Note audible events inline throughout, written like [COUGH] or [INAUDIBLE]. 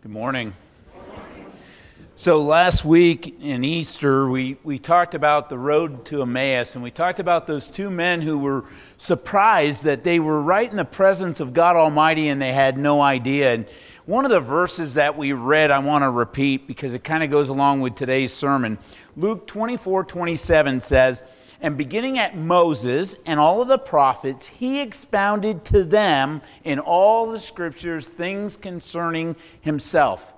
Good morning. So, last week in Easter, we, we talked about the road to Emmaus, and we talked about those two men who were surprised that they were right in the presence of God Almighty and they had no idea. And one of the verses that we read, I want to repeat because it kind of goes along with today's sermon. Luke 24 27 says, And beginning at Moses and all of the prophets, he expounded to them in all the scriptures things concerning himself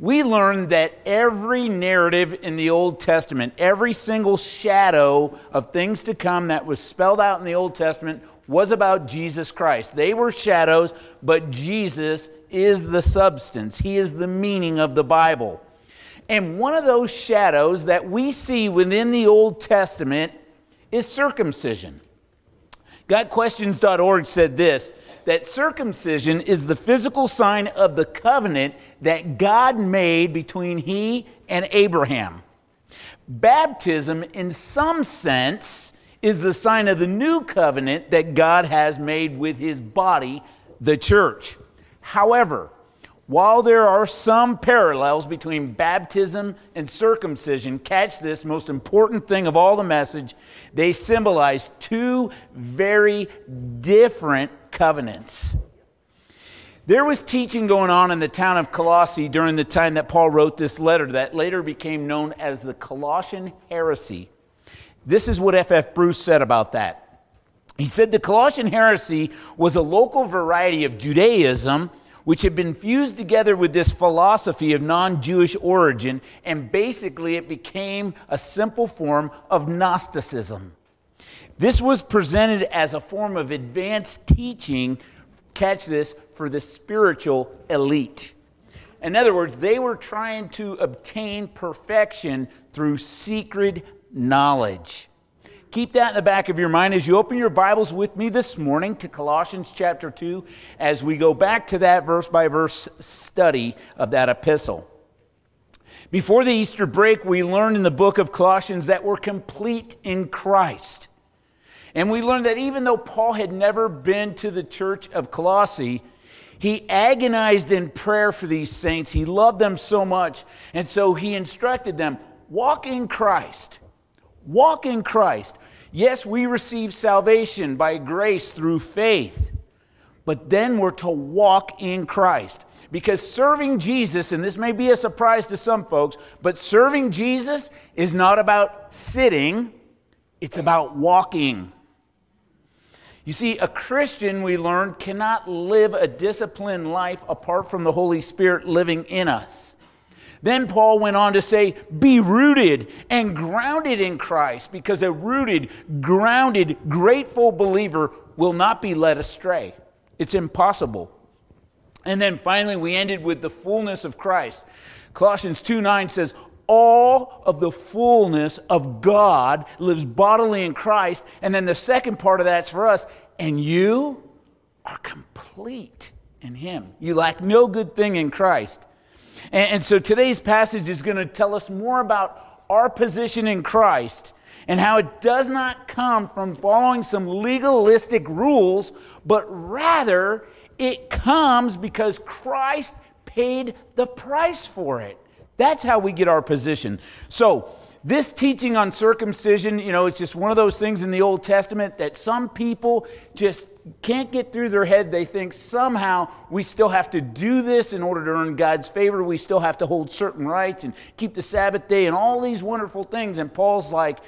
we learn that every narrative in the Old Testament, every single shadow of things to come that was spelled out in the Old Testament was about Jesus Christ. They were shadows, but Jesus is the substance. He is the meaning of the Bible. And one of those shadows that we see within the Old Testament is circumcision. GotQuestions.org said this that circumcision is the physical sign of the covenant that God made between he and Abraham. Baptism, in some sense, is the sign of the new covenant that God has made with his body, the church. However, while there are some parallels between baptism and circumcision, catch this most important thing of all the message, they symbolize two very different covenants. There was teaching going on in the town of Colossae during the time that Paul wrote this letter that later became known as the Colossian heresy. This is what F.F. F. Bruce said about that. He said the Colossian heresy was a local variety of Judaism which had been fused together with this philosophy of non Jewish origin, and basically it became a simple form of Gnosticism. This was presented as a form of advanced teaching, catch this, for the spiritual elite. In other words, they were trying to obtain perfection through secret knowledge. Keep that in the back of your mind as you open your Bibles with me this morning to Colossians chapter 2 as we go back to that verse by verse study of that epistle. Before the Easter break, we learned in the book of Colossians that we're complete in Christ. And we learned that even though Paul had never been to the church of Colossae, he agonized in prayer for these saints. He loved them so much. And so he instructed them walk in Christ. Walk in Christ. Yes, we receive salvation by grace through faith, but then we're to walk in Christ. Because serving Jesus, and this may be a surprise to some folks, but serving Jesus is not about sitting, it's about walking. You see, a Christian, we learned, cannot live a disciplined life apart from the Holy Spirit living in us. Then Paul went on to say, Be rooted and grounded in Christ, because a rooted, grounded, grateful believer will not be led astray. It's impossible. And then finally, we ended with the fullness of Christ. Colossians 2 9 says, all of the fullness of God lives bodily in Christ. And then the second part of that's for us, and you are complete in Him. You lack no good thing in Christ. And, and so today's passage is going to tell us more about our position in Christ and how it does not come from following some legalistic rules, but rather it comes because Christ paid the price for it. That's how we get our position. So, this teaching on circumcision, you know, it's just one of those things in the Old Testament that some people just can't get through their head. They think somehow we still have to do this in order to earn God's favor. We still have to hold certain rites and keep the Sabbath day and all these wonderful things. And Paul's like,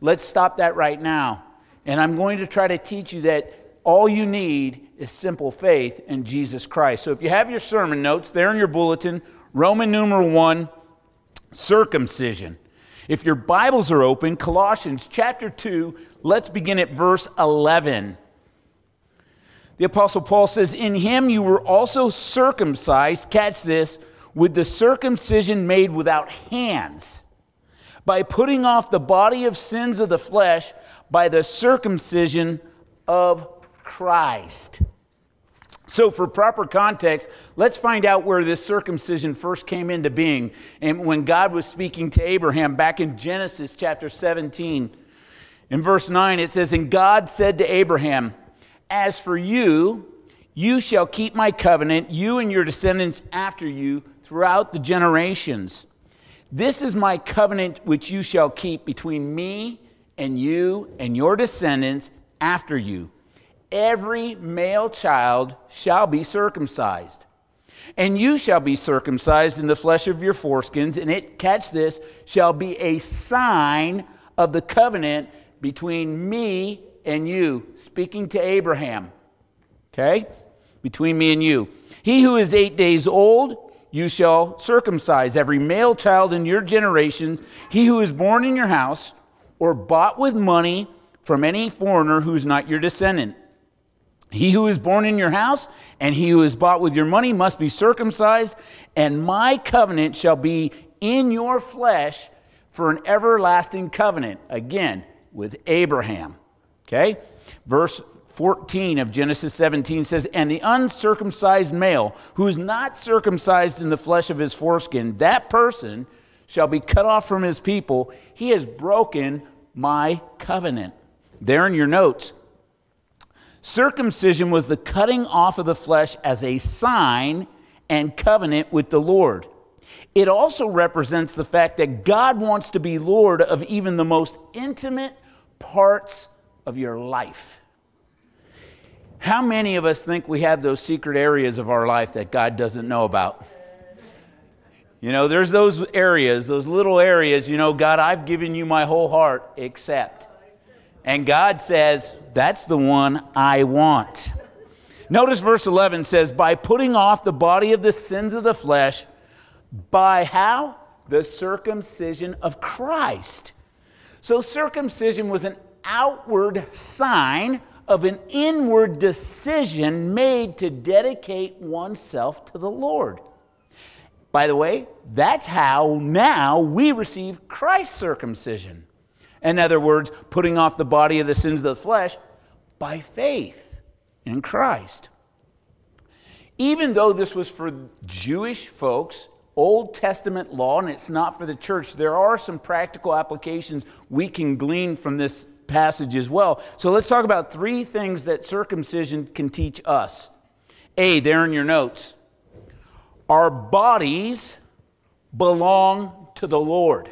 let's stop that right now. And I'm going to try to teach you that all you need is simple faith in Jesus Christ. So if you have your sermon notes there in your bulletin, Roman numeral 1, circumcision. If your Bibles are open, Colossians chapter 2, let's begin at verse 11. The Apostle Paul says, In him you were also circumcised, catch this, with the circumcision made without hands, by putting off the body of sins of the flesh by the circumcision of Christ. So, for proper context, let's find out where this circumcision first came into being. And when God was speaking to Abraham back in Genesis chapter 17, in verse 9, it says, And God said to Abraham, as for you, You shall keep my covenant, you and your descendants after you, throughout the generations. This is my covenant which you shall keep between me and you and your descendants after you. Every male child shall be circumcised. And you shall be circumcised in the flesh of your foreskins, and it, catch this, shall be a sign of the covenant between me and you. Speaking to Abraham. Okay? Between me and you. He who is eight days old, you shall circumcise every male child in your generations, he who is born in your house, or bought with money from any foreigner who's not your descendant. He who is born in your house and he who is bought with your money must be circumcised, and my covenant shall be in your flesh for an everlasting covenant. Again, with Abraham. Okay? Verse 14 of Genesis 17 says, And the uncircumcised male who is not circumcised in the flesh of his foreskin, that person shall be cut off from his people. He has broken my covenant. There in your notes, circumcision was the cutting off of the flesh as a sign and covenant with the Lord. It also represents the fact that God wants to be Lord of even the most intimate parts of your life. How many of us think we have those secret areas of our life that God doesn't know about? You know, there's those areas, those little areas, you know, God, I've given you my whole heart, except. And God says, that's the one I want. Notice verse 11 says, by putting off the body of the sins of the flesh, by how? The circumcision of Christ. So circumcision was an outward sign of an inward decision made to dedicate oneself to the Lord. By the way, that's how now we receive Christ's circumcision. In other words, putting off the body of the sins of the flesh by faith in Christ. Even though this was for Jewish folks, Old Testament law, and it's not for the church, there are some practical applications we can glean from this passage as well. So let's talk about three things that circumcision can teach us. A, there in your notes. Our bodies belong to the Lord.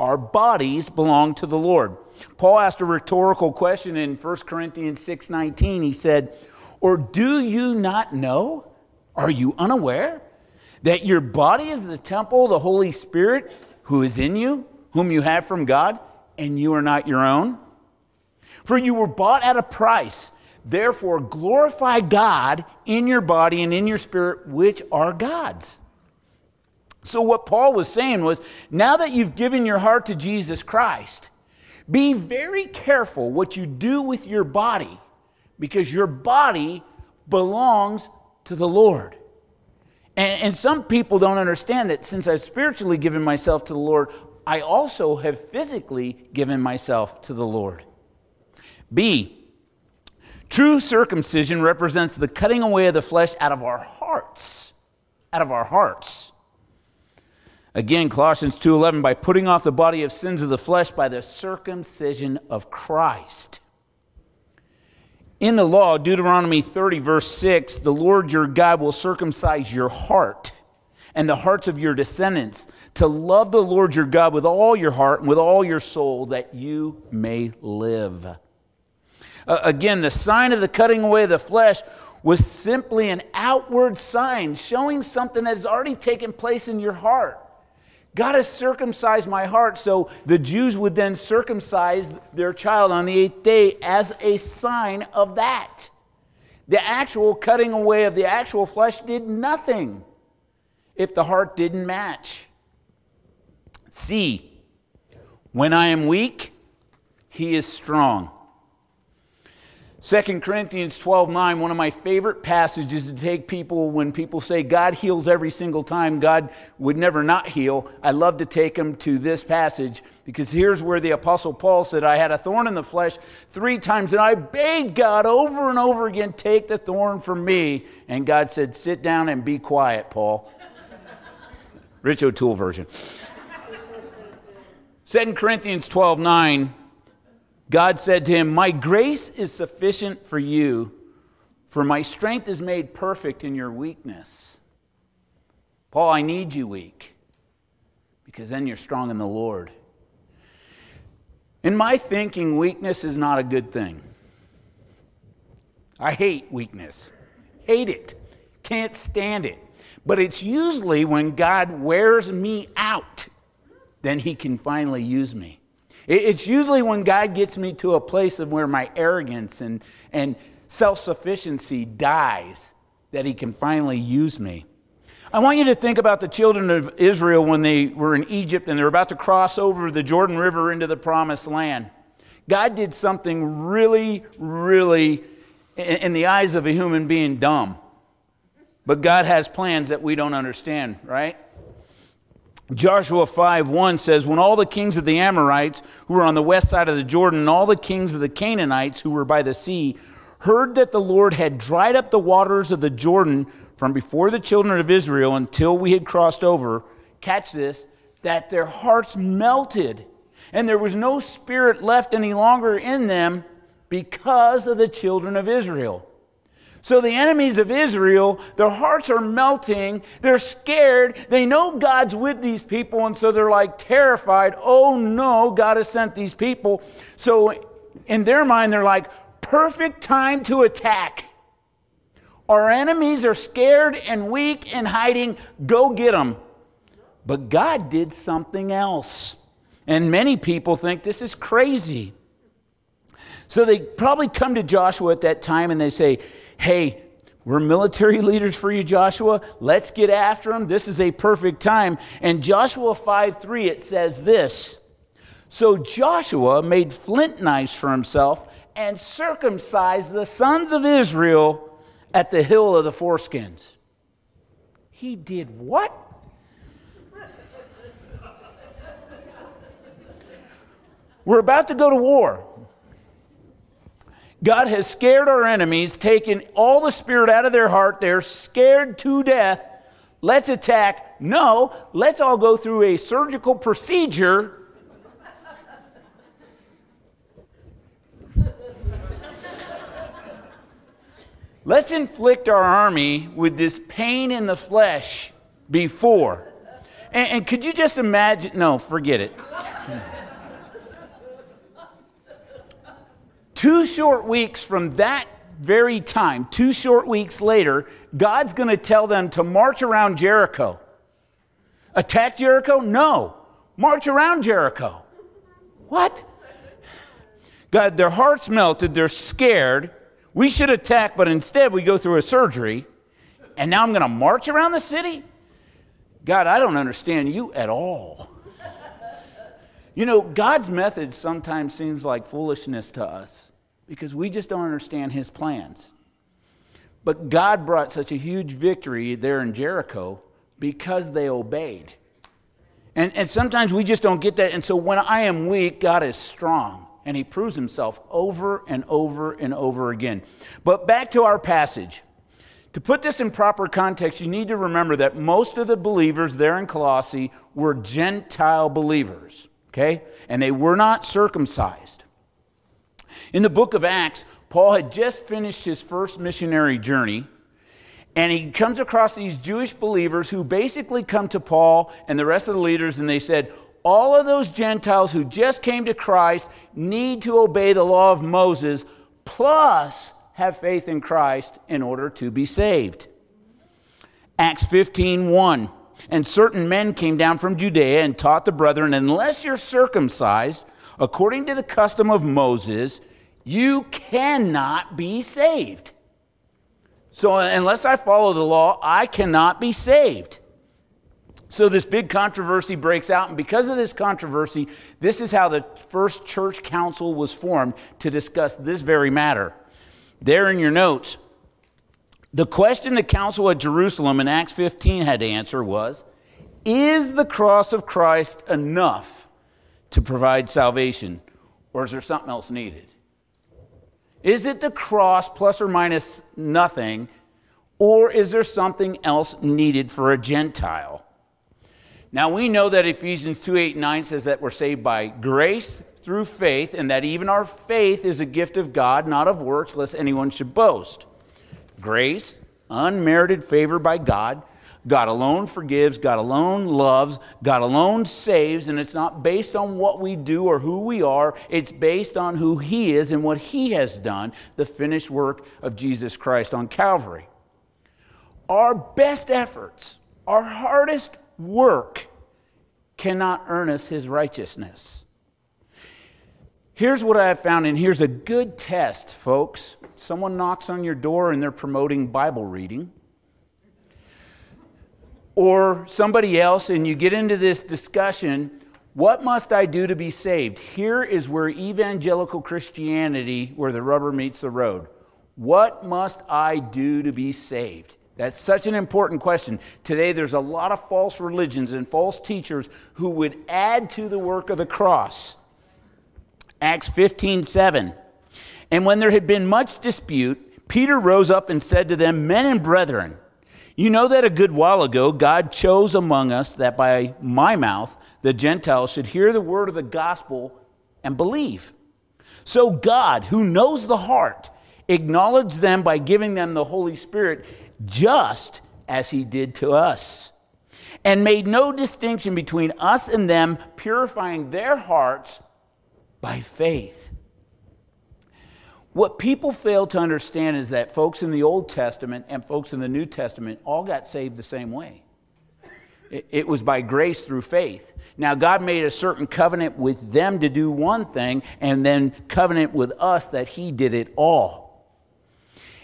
Our bodies belong to the Lord. Paul asked a rhetorical question in 1 Corinthians 6:19. He said, "Or do you not know? Are you unaware that your body is the temple of the Holy Spirit who is in you, whom you have from God, and you are not your own? For you were bought at a price. Therefore, glorify God in your body and in your spirit, which are God's. So, what Paul was saying was now that you've given your heart to Jesus Christ, be very careful what you do with your body because your body belongs to the Lord. And, and, some people don't understand that since I've spiritually given myself to the Lord, I also have physically given myself to the Lord. B, true circumcision represents the cutting away of the flesh out of our hearts. Out of our hearts. Again, Colossians 2:11 by putting off the body of sins of the flesh by the circumcision of Christ. In the law, Deuteronomy 30 verse 6, the Lord your God will circumcise your heart and the hearts of your descendants to love the Lord your God with all your heart and with all your soul that you may live. Uh, again, the sign of the cutting away of the flesh was simply an outward sign showing something that has already taken place in your heart. God has circumcised my heart, so the Jews would then circumcise their child on the eighth day as a sign of that. The actual cutting away of the actual flesh did nothing if the heart didn't match. C, when I am weak, he is strong. 2 Corinthians 12 9, one of my favorite passages to take people when people say God heals every single time, God would never not heal. I love to take them to this passage because here's where the Apostle Paul said, I had a thorn in the flesh three times, and I begged God over and over again, take the thorn from me. And God said, Sit down and be quiet, Paul. Rich O'Toole version. 2 Corinthians 12 9, God said to him, My grace is sufficient for you, For my strength is made perfect in your weakness. Paul, I need you weak because then you're strong in the Lord. In my thinking, weakness is not a good thing. I hate weakness, hate it, can't stand it. But it's usually when God wears me out, then He can finally use me. It's usually when God gets me to a place of where my arrogance and, and self sufficiency dies that He can finally use me. I want you to think about the children of Israel when they were in Egypt and they're about to cross over the Jordan River into the promised land. God did something really, really, in the eyes of a human being, dumb. But God has plans that we don't understand, right? Joshua 5 1 says, When all the kings of the Amorites who were on the west side of the Jordan and all the kings of the Canaanites who were by the sea heard that the Lord had dried up the waters of the Jordan from before the children of Israel until we had crossed over, catch this, that their hearts melted and there was no spirit left any longer in them because of the children of Israel. So the enemies of Israel, their hearts are melting. They're scared. They know God's with these people, and so they're like terrified. Oh no, God has sent these people. So in their mind, they're like, perfect time to attack. Our enemies are scared and weak and hiding. Go get them. But God did something else. And many people think this is crazy. So they probably come to Joshua at that time and they say, Hey, we're military leaders for you, Joshua. Let's get after them. This is a perfect time. And Joshua 5 3, it says this So Joshua made flint knives for himself and circumcised the sons of Israel at the hill of the foreskins. He did what? We're about to go to war. God has scared our enemies, taken all the spirit out of their heart. They're scared to death. Let's attack. No, let's all go through a surgical procedure Let's inflict our army with this pain in the flesh before. And, and could you just imagine? No, forget it. Two short weeks from that very time, two short weeks later, God's going to tell them to march around Jericho. Attack Jericho? No. March around Jericho. What? God, their hearts melted, they're scared. We should attack, but instead we go through a surgery, and now I'm going to march around the city? God, I don't understand you at all. you know, God's method sometimes seems like foolishness to us because we just don't understand his plans. But God brought such a huge victory there in Jericho because they obeyed. And, and sometimes we just don't get that. And so when I am weak, God is strong and he proves himself over and over and over again. But back to our passage. To put this in proper context, you need to remember that most of the believers there in Colossae were Gentile believers, okay? And they were not circumcised. In the book of Acts, Paul had just finished his first missionary journey, and he comes across these Jewish believers who basically come to Paul and the rest of the leaders and they said, all of those Gentiles who just came to Christ need to obey the law of Moses, plus have faith in Christ in order to be saved. Acts 15 1. And certain men came down from Judea and taught the brethren, unless you're circumcised according to the custom of Moses, you cannot be saved. So, unless I follow the law, I cannot be saved. So this big controversy breaks out, and because of this controversy, this is how the first church council was formed to discuss this very matter. There in your notes, the question the council at Jerusalem in Acts 15 had to answer was Is the cross of Christ enough to provide salvation, or is there something else needed? Is it the cross plus or minus nothing, or is there something else needed for a Gentile? Now we know that Ephesians 2 8 9 says that we're saved by grace through faith, and that even our faith is a gift of God, not of works, lest anyone should boast. grace, unmerited favor by God. God alone forgives, God alone loves, God alone saves, and it's not based on what we do or who we are. It's based on who He is and what He has done, the finished work of Jesus Christ on Calvary. Our best efforts, our hardest work, cannot earn us His righteousness. Here's what I have found, and here's a good test, folks. Someone knocks on your door and they're promoting Bible reading or somebody else, and you get into this discussion what must I do to be saved? Here is where evangelical Christianity, where the rubber meets the road. What must I do to be saved? That's such an important question. Today, there's a lot of false religions and false teachers who would add to the work of the cross. Acts 15 7. And when there had been much dispute, Peter rose up and said to them, Men and brethren, you know that a good while ago God chose among us that by my mouth the Gentiles should hear the word of the gospel and believe. So God, who knows the heart, acknowledged them by giving them the Holy Spirit just as he did to us, and made no distinction between us and them, purifying their hearts by faith. What people fail to understand is that folks in the Old Testament and folks in the New Testament all got saved the same way. It was by grace through faith. Now, God made a certain covenant with them to do one thing, and then covenant with us that He did it all.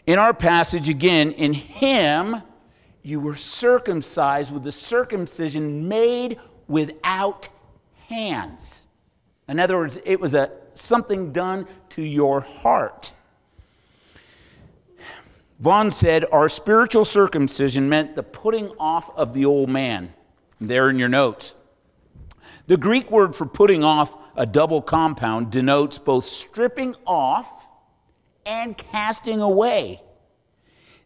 In our passage, again, in Him, you were circumcised with the circumcision made without hands. In other words, it was a something done to your heart. Vaughan said, Our spiritual circumcision meant the putting off of the old man. There in your notes. The Greek word for putting off a double compound denotes both stripping off and casting away.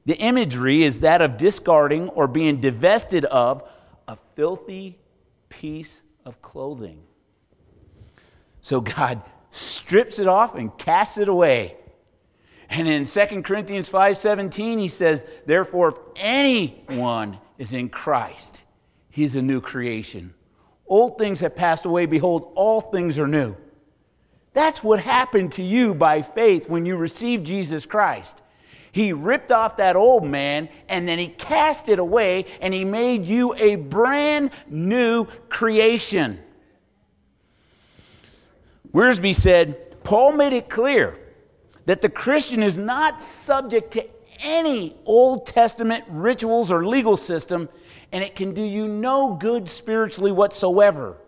The imagery is that of discarding or being divested of a filthy piece of clothing. So God strips it off and casts it away. And in 2 Corinthians 5:17 he says, "Therefore if anyone is in Christ, he's a new creation. Old things have passed away, behold all things are new." That's what happened to you by faith when you received Jesus Christ. He ripped off that old man and then he cast it away and he made you a brand new creation. Wiersbe said, Paul made it clear that the Christian is not subject to any Old Testament rituals or legal system, and it can do you no good spiritually whatsoever.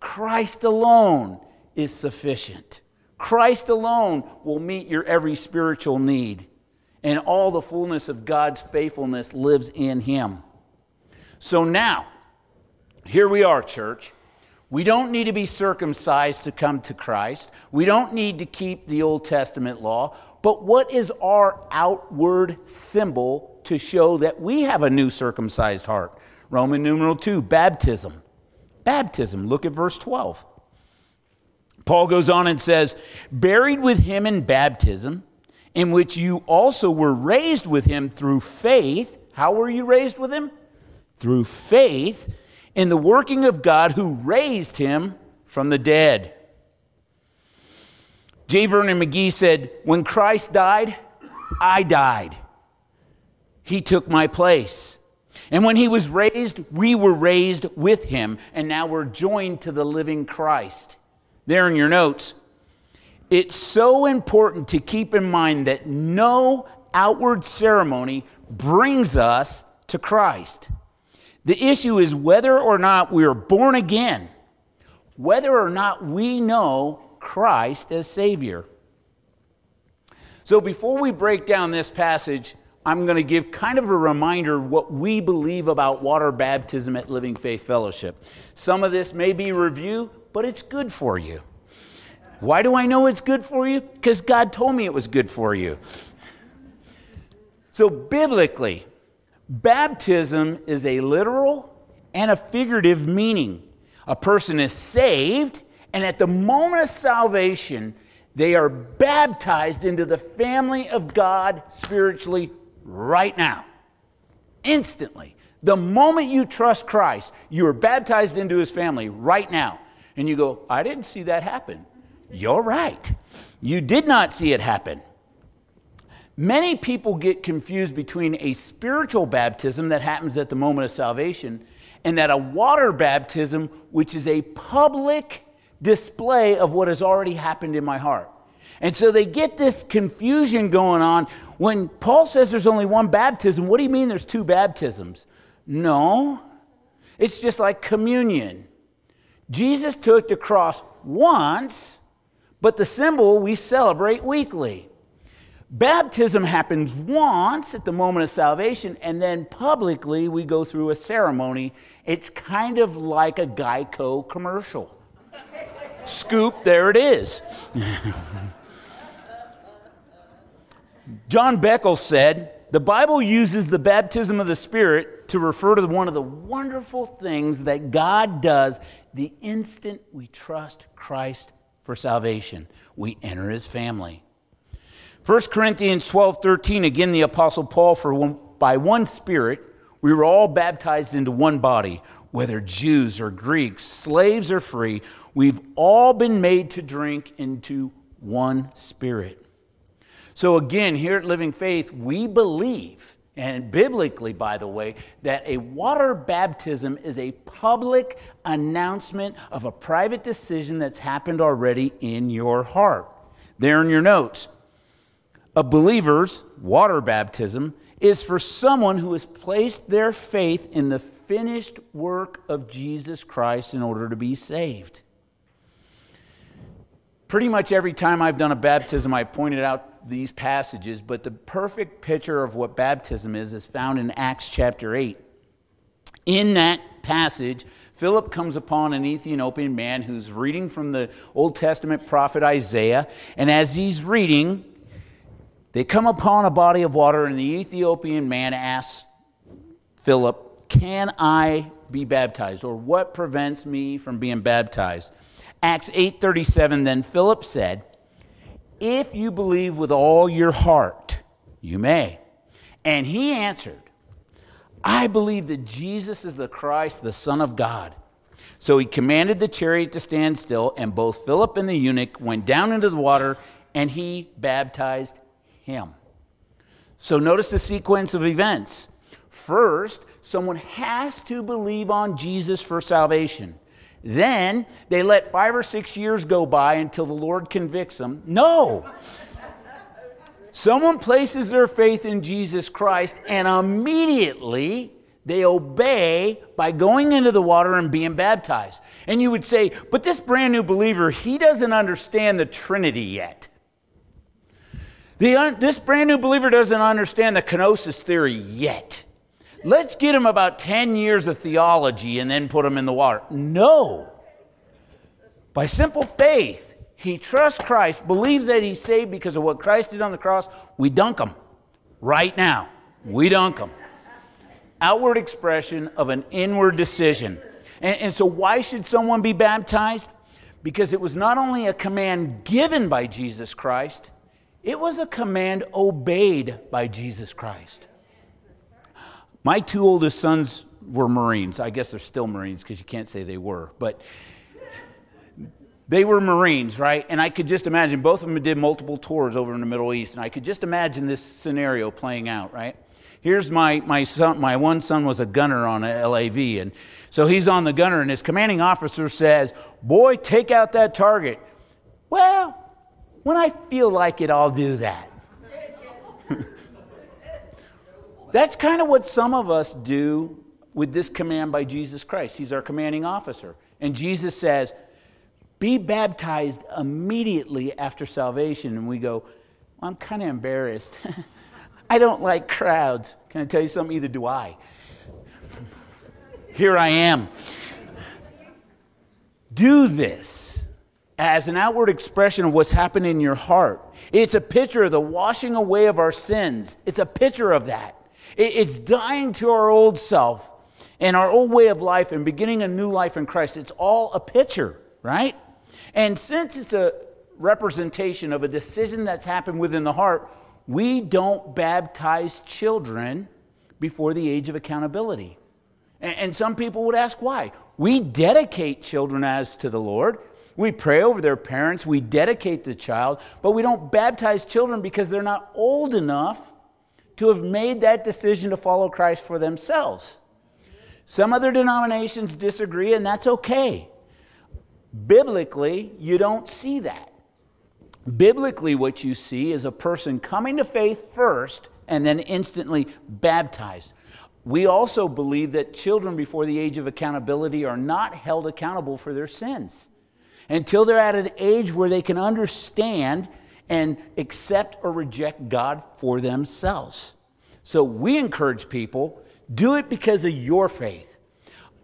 Christ alone is sufficient. Christ alone will meet your every spiritual need, and all the fullness of God's faithfulness lives in Him. So now, here we are, church. We don't need to be circumcised to come to Christ. We don't need to keep the Old Testament law. But what is our outward symbol to show that we have a new circumcised heart? Roman numeral 2, baptism. Baptism, look at verse 12. Paul goes on and says, Buried with him in baptism, in which you also were raised with him through faith. How were you raised with him? Through faith in the working of God who raised him from the dead. J. Vernon McGee said, When Christ died, I died. He took my place. And when he was raised, we were raised with him, and now we're joined to the living Christ. There in your notes, it's so important to keep in mind that no outward ceremony brings us to Christ. The issue is whether or not we are born again, whether or not we know Christ as Savior. So before we break down this passage, I'm going to give kind of a reminder what we believe about water baptism at Living Faith Fellowship. Some of this may be review, but it's good for you. Why do I know it's good for you? Because God told me it was good for you. So, biblically, Baptism is a literal and a figurative meaning. A person is saved, and at the moment of salvation, they are baptized into the family of God spiritually right now. Instantly. The moment you trust Christ, you are baptized into his family right now. And you go, I didn't see that happen. You're right. You did not see it happen. Many people get confused between a spiritual baptism that happens at the moment of salvation and that a water baptism, which is a public display of what has already happened in my heart. And so they get this confusion going on. When Paul says there's only one baptism, what do you mean there's two baptisms? No, it's just like communion. Jesus took the cross once, but the symbol we celebrate weekly. Baptism happens once at the moment of salvation, and then publicly we go through a ceremony. It's kind of like a Geico commercial. Scoop, there it is. John Beckles said, The Bible uses the baptism of the Spirit to refer to one of the wonderful things that God does the instant we trust Christ for salvation. We enter his family. 1 Corinthians 12 13, again, the Apostle Paul, for one, by one Spirit, we were all baptized into one body, whether Jews or Greeks, slaves or free, we've all been made to drink into one Spirit. So, again, here at Living Faith, we believe, and biblically, by the way, that a water baptism is a public announcement of a private decision that's happened already in your heart. There in your notes. A believer's water baptism is for someone who has placed their faith in the finished work of Jesus Christ in order to be saved. Pretty much every time I've done a baptism, I pointed out these passages, but the perfect picture of what baptism is is found in Acts chapter 8. In that passage, Philip comes upon an Ethiopian man who's reading from the Old Testament prophet Isaiah, and as he's reading, they come upon a body of water, and the Ethiopian man asks Philip, Can I be baptized? Or what prevents me from being baptized? Acts 8:37 then Philip said, "If you believe with all your heart, you may." And he answered, "I believe that Jesus is the Christ, the Son of God." So he commanded the chariot to stand still, and both Philip and the eunuch went down into the water, and he baptized him. So notice the sequence of events. First, someone has to believe on Jesus for salvation. Then they let five or six years go by until the Lord convicts them. No. Someone places their faith in Jesus Christ and immediately they obey by going into the water and being baptized. And you would say, but this brand new believer, he doesn't understand the Trinity yet. The, this brand new believer doesn't understand the kenosis theory yet. Let's get him about 10 years of theology and then put him in the water. No. By simple faith, he trusts Christ, believes that he's saved because of what Christ did on the cross. We dunk him right now. We dunk him. Outward expression of an inward decision. And, and so, why should someone be baptized? Because it was not only a command given by Jesus Christ, it was a command obeyed by Jesus Christ. My two oldest sons were Marines. I guess they're still Marines because you can't say they were, but they were Marines, right? And I could just imagine both of them did multiple tours over in the Middle East, and I could just imagine this scenario playing out, right? Here's my, my son, my one son was a gunner on a LAV, and so he's on the gunner, and his commanding officer says, Boy, take out that target. Well, when I feel like it, I'll do that. [LAUGHS] That's kind of what some of us do with this command by Jesus Christ. He's our commanding officer. And Jesus says, Be baptized immediately after salvation. And we go, I'm kind of embarrassed. [LAUGHS] I don't like crowds. Can I tell you something? Either do I. [LAUGHS] Here I am. Do this as an outward expression of what's happened in your heart. It's a picture of the washing away of our sins. It's a picture of that. It's dying to our old self and our old way of life and beginning a new life in Christ. It's all a picture, right? And since it's a representation of a decision that's happened within the heart, we don't baptize children before the age of accountability. And, some people would ask why. We dedicate children as to the Lord. We pray over their parents. We dedicate the child, but we don't baptize children because they're not old enough to have made that decision to follow Christ for themselves. Some other denominations disagree, and that's okay. Biblically, you don't see that. Biblically, what you see is a person coming to faith first and then instantly baptized. We also believe that children before the age of accountability are not held accountable for their sins until they're at an age where they can understand and accept or reject God for themselves. So we encourage people do it because of your faith.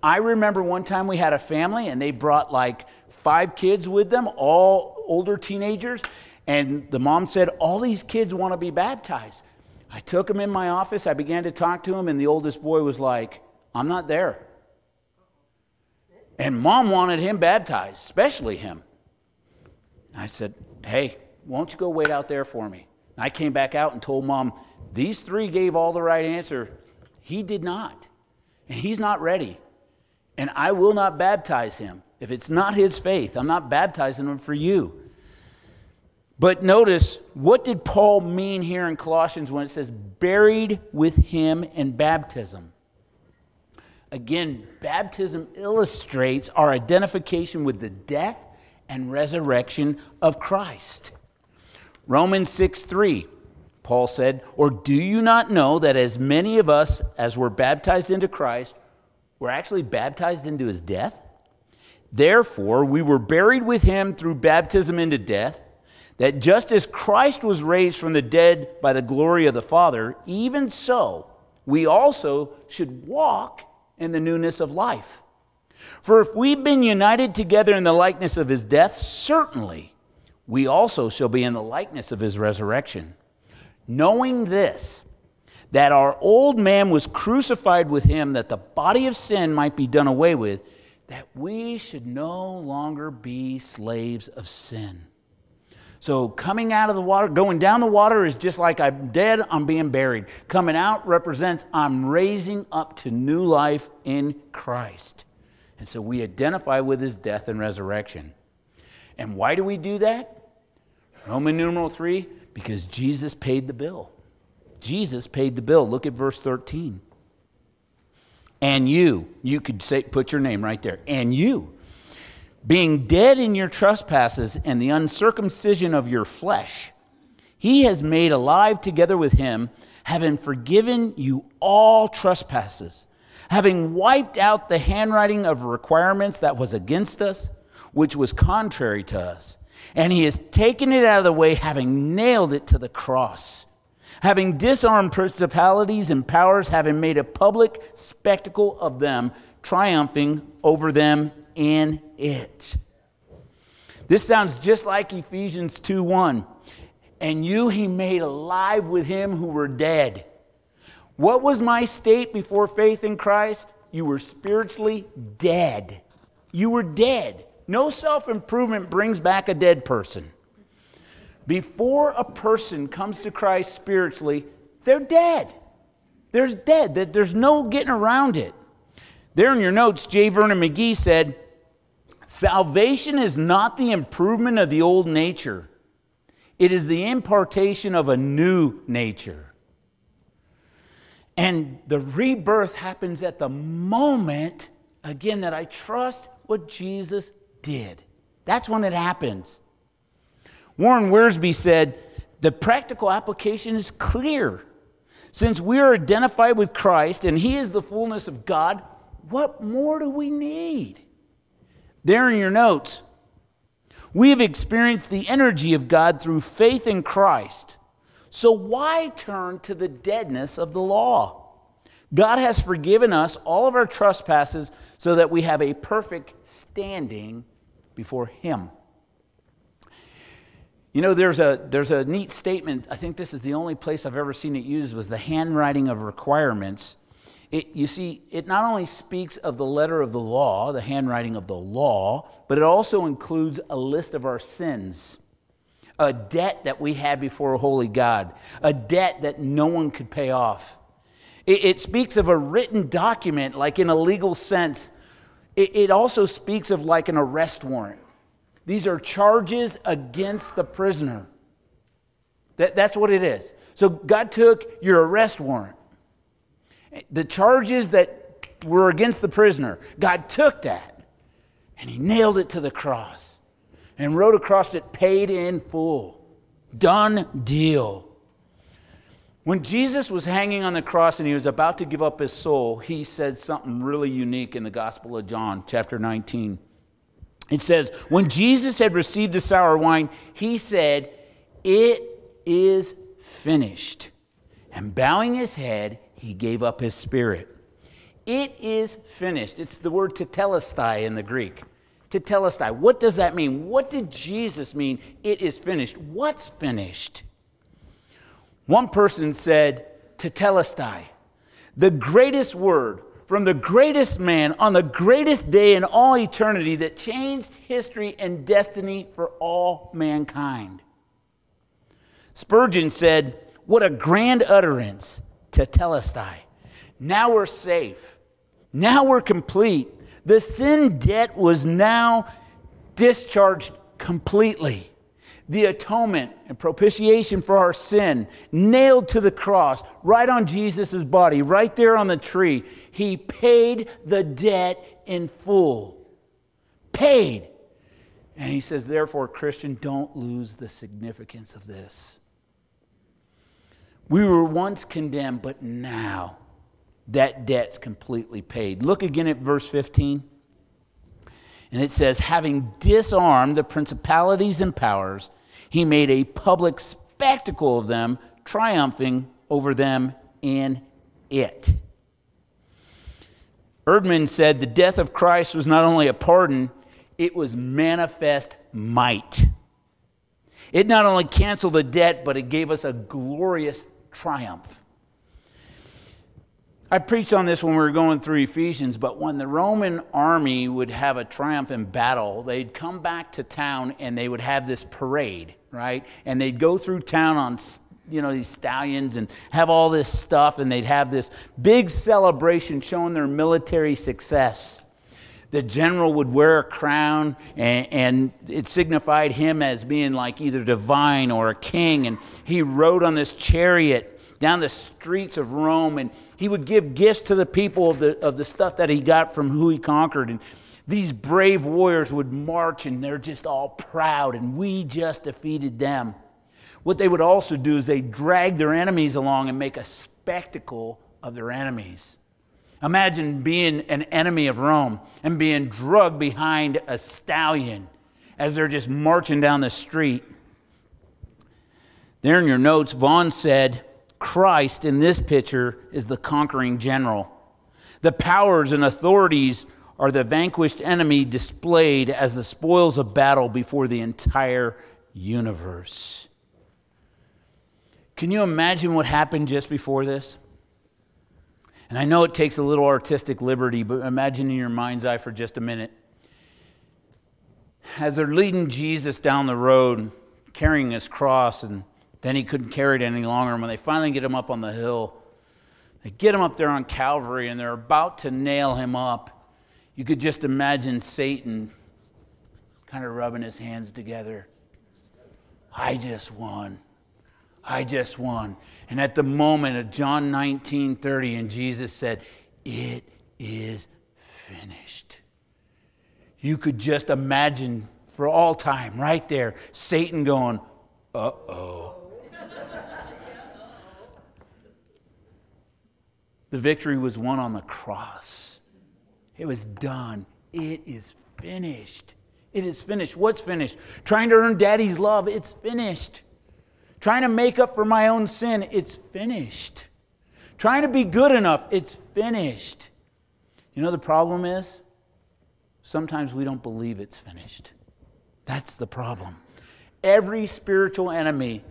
I remember one time we had a family and they brought like five kids with them, all older teenagers, and the mom said, All these kids want to be baptized. I took them in my office, I began to talk to them, and the oldest boy was like, I'm not there. And mom wanted him baptized, especially him. I said, Hey, won't you go wait out there for me? And I came back out and told mom, These three gave all the right answer. He did not. And he's not ready. And I will not baptize him. If it's not his faith, I'm not baptizing him for you. But notice, what did Paul mean here in Colossians when it says buried with him in baptism? Again, baptism illustrates our identification with the death and resurrection of Christ. Romans 6 3, Paul said, Or do you not know that as many of us as were baptized into Christ were actually baptized into his death? Therefore, we were buried with him through baptism into death, that just as Christ was raised from the dead by the glory of the Father, even so we also should walk in the newness of life. For if we've been united together in the likeness of his death, certainly we also shall be in the likeness of his resurrection. Knowing this, that our old man was crucified with him, that the body of sin might be done away with, that we should no longer be slaves of sin. So, coming out of the water, going down the water is just like I'm dead, I'm being buried. Coming out represents I'm raising up to new life in Christ. And so we identify with his death and resurrection. And why do we do that? Roman numeral 3 because Jesus paid the bill. Jesus paid the bill. Look at verse 13. And you, you could say, put your name right there. And you, being dead in your trespasses and the uncircumcision of your flesh, he has made alive together with him, having forgiven you all trespasses, having wiped out the handwriting of requirements that was against us, which was contrary to us. And he has taken it out of the way, having nailed it to the cross having disarmed principalities and powers, having made a public spectacle of them, triumphing over them in it. This sounds just like Ephesians 2 1. And you he made alive with him who were dead. What was my state before faith in Christ? You were spiritually dead. You were dead. No self improvement brings back a dead person. Before a person comes to Christ spiritually, they're dead. There's dead. There's no getting around it. There in your notes, J. Vernon McGee said, Salvation is not the improvement of the old nature, it is the impartation of a new nature. And the rebirth happens at the moment, again, that I trust what Jesus did. That's when it happens. Warren Wiersbe said, The practical application is clear. Since we are identified with Christ and He is the fullness of God, what more do we need? There in your notes, we have experienced the energy of God through faith in Christ. So why turn to the deadness of the law? God has forgiven us all of our trespasses so that we have a perfect standing before Him. You know, there's a, there's a neat statement. I think this is the only place I've ever seen it used was the handwriting of requirements. It, you see, it not only speaks of the letter of the law, the handwriting of the law, but it also includes a list of our sins. a debt that we had before a holy God, a debt that no one could pay off. It, it speaks of a written document, like in a legal sense. It, it also speaks of like an arrest warrant. These are charges against the prisoner. That, that's what it is. So God took your arrest warrant, the charges that were against the prisoner, God took that and He nailed it to the cross and wrote across it, paid in full. Done deal. When Jesus was hanging on the cross and he was about to give up his soul, he said something really unique in the Gospel of John, chapter 19. It says, When Jesus had received the sour wine, he said, It is finished. And bowing his head, he gave up his spirit. It is finished. It's the word tetelestai in the Greek tetelestai. What does that mean? What did Jesus mean? It is finished. What's finished? One person said, tetelestai, the greatest word from the greatest man on the greatest day in all eternity that changed history and destiny for all mankind. Spurgeon said, What a grand utterance, tetelestai. Now we're safe. Now we're complete. The sin debt was now discharged completely. The atonement and propitiation for our sin nailed to the cross, right on Jesus' body, right there on the tree. He paid the debt in full. Paid. And he says, therefore, Christian, don't lose the significance of this. We were once condemned, but now that debt's completely paid. Look again at verse 15. And it says, having disarmed the principalities and powers, he made a public spectacle of them, triumphing over them in it. Erdman said the death of Christ was not only a pardon, it was manifest might. It not only canceled the debt, but it gave us a glorious triumph. I preached on this when we were going through Ephesians, but when the Roman army would have a triumph in battle, they'd come back to town and they would have this parade, right? And they'd go through town on you know these stallions and have all this stuff and they'd have this big celebration showing their military success the general would wear a crown and, and, it signified him as being like either divine or a king and he rode on this chariot down the streets of Rome, and he would give gifts to the people of the, of the stuff that he got from who he conquered. And these brave warriors would march, and they're just all proud, and we just defeated them. What they would also do is they drag their enemies along and make a spectacle of their enemies. Imagine being an enemy of Rome and being drugged behind a stallion as they're just marching down the street. There in your notes, Vaughn said, Christ in this picture is the conquering general. The powers and authorities are the vanquished enemy displayed as the spoils of battle before the entire universe. Can you imagine what happened just before this? And I know it takes a little artistic liberty, but imagine in your mind's eye for just a minute. As they're leading Jesus down the road, carrying his cross, and then he couldn't carry it any longer. And when they finally get him up on the hill, they get him up there on Calvary and they're about to nail him up. You could just imagine Satan kind of rubbing his hands together. I just won. I just won. And at the moment of John 19 30, and Jesus said, It is finished. You could just imagine for all time, right there, Satan going, Uh oh. The victory was won on the cross. It was done. It is finished. It is finished. What's finished? Trying to earn daddy's love, it's finished. Trying to make up for my own sin, it's finished. Trying to be good enough, it's finished. You know the problem is? Sometimes we don't believe it's finished. That's the problem. Every spiritual enemy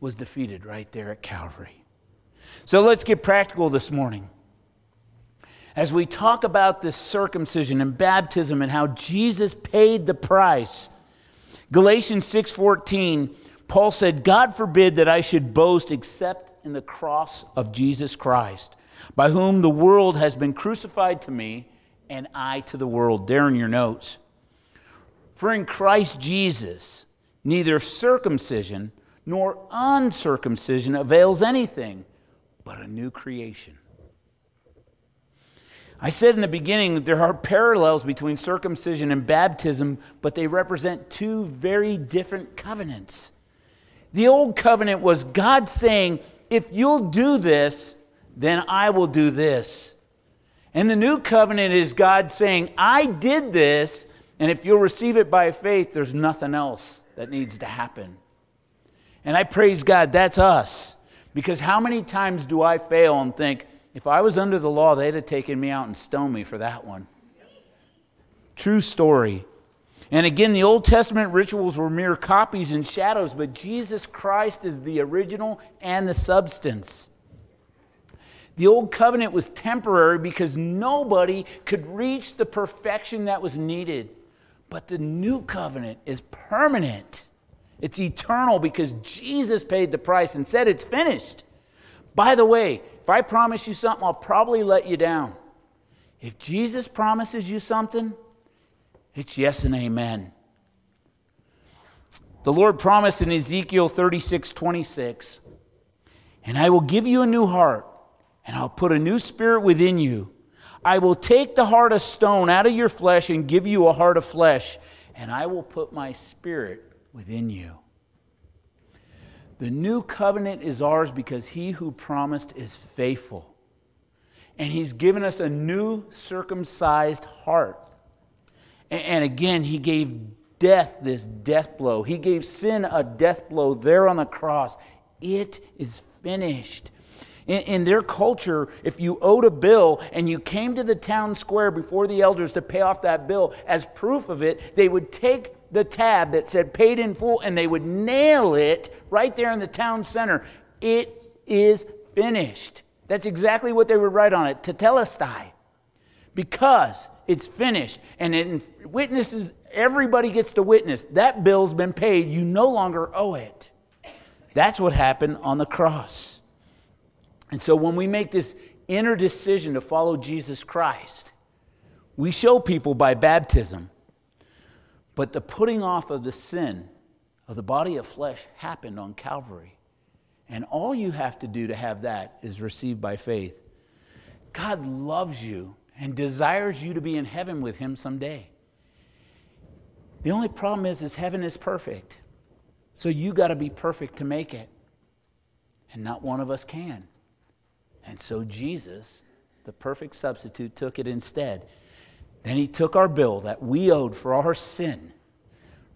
was defeated right there at Calvary. So let's get practical this morning. As we talk about this circumcision and baptism and how Jesus paid the price, Galatians 6:14, Paul said, "God forbid that I should boast except in the cross of Jesus Christ, by whom the world has been crucified to me and I to the world." There in your notes. For in Christ Jesus, neither circumcision nor uncircumcision avails anything, but a new creation. I said in the beginning that there are parallels between circumcision and baptism, but they represent two very different covenants. The old covenant was God saying, If you'll do this, then I will do this. And the new covenant is God saying, I did this, and if you'll receive it by faith, there's nothing else that needs to happen. And I praise God, that's us. Because how many times do I fail and think, if I was under the law, they'd have taken me out and stoned me for that one. True story. And again, the Old Testament rituals were mere copies and shadows, but Jesus Christ is the original and the substance. The Old Covenant was temporary because nobody could reach the perfection that was needed. But the New Covenant is permanent, it's eternal because Jesus paid the price and said it's finished. By the way, if I promise you something, I'll probably let you down. If Jesus promises you something, it's yes and amen. The Lord promised in Ezekiel 36 26, and I will give you a new heart, and I'll put a new spirit within you. I will take the heart of stone out of your flesh and give you a heart of flesh, and I will put my spirit within you. The new covenant is ours because he who promised is faithful. And he's given us a new circumcised heart. And again, he gave death this death blow. He gave sin a death blow there on the cross. It is finished. In, in, their culture, if you owed a bill and you came to the town square before the elders to pay off that bill, as proof of it, they would take the tab that said paid in full and they would nail it right there in the town center. It is finished. That's exactly what they would write on it, tetelestai. Because it's finished. And in witnesses, everybody gets to witness. That bill's been paid. You no longer owe it. That's what happened on the cross. And so when we make this inner decision to follow Jesus Christ, we show people by baptism but the putting off of the sin of the body of flesh happened on Calvary. And all you have to do to have that is receive by faith. God loves you and desires you to be in heaven with him someday. The only problem is is heaven is perfect. So you got to be perfect to make it. And not one of us can. And so Jesus, the perfect substitute, took it instead. Then he took our bill that we owed for our sin,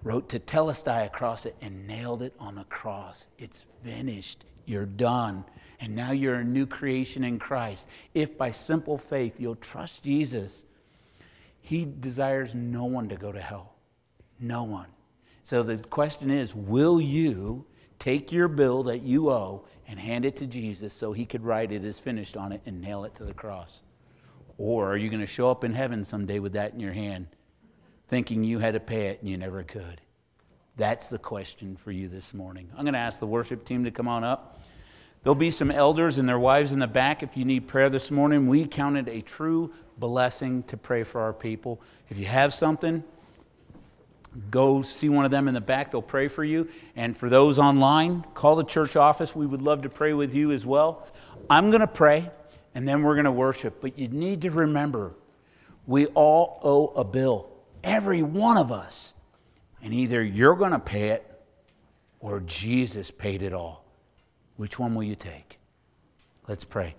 wrote tetelestai across it, and nailed it on the cross. It's finished. You're done. And now you're a new creation in Christ. If by simple faith you'll trust Jesus, he desires no one to go to hell. No one. So the question is will you take your bill that you owe and hand it to Jesus so he could write it as finished on it and nail it to the cross? Or are you going to show up in heaven someday with that in your hand, thinking you had to pay it and you never could? That's the question for you this morning. I'm going to ask the worship team to come on up. There'll be some elders and their wives in the back if you need prayer this morning. We count it a true blessing to pray for our people. If you have something, go see one of them in the back. They'll pray for you. And for those online, call the church office. We would love to pray with you as well. I'm going to pray and then we're going to worship. But you need to remember we all owe a bill, every one of us. And either you're going to pay it or Jesus paid it all. Which one will you take? Let's pray.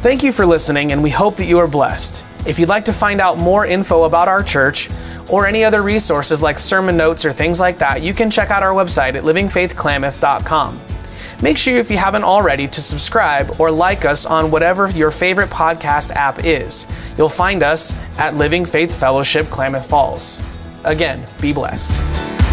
Thank you for listening, and we hope that you are blessed. If you'd like to find out more info about our church or any other resources like sermon notes or things like that, you can check out our website at livingfaithklamath.com. Make sure, if you haven't already, to subscribe or like us on whatever your favorite podcast app is. You'll find us at Living Faith Fellowship Klamath Falls. Again, be blessed.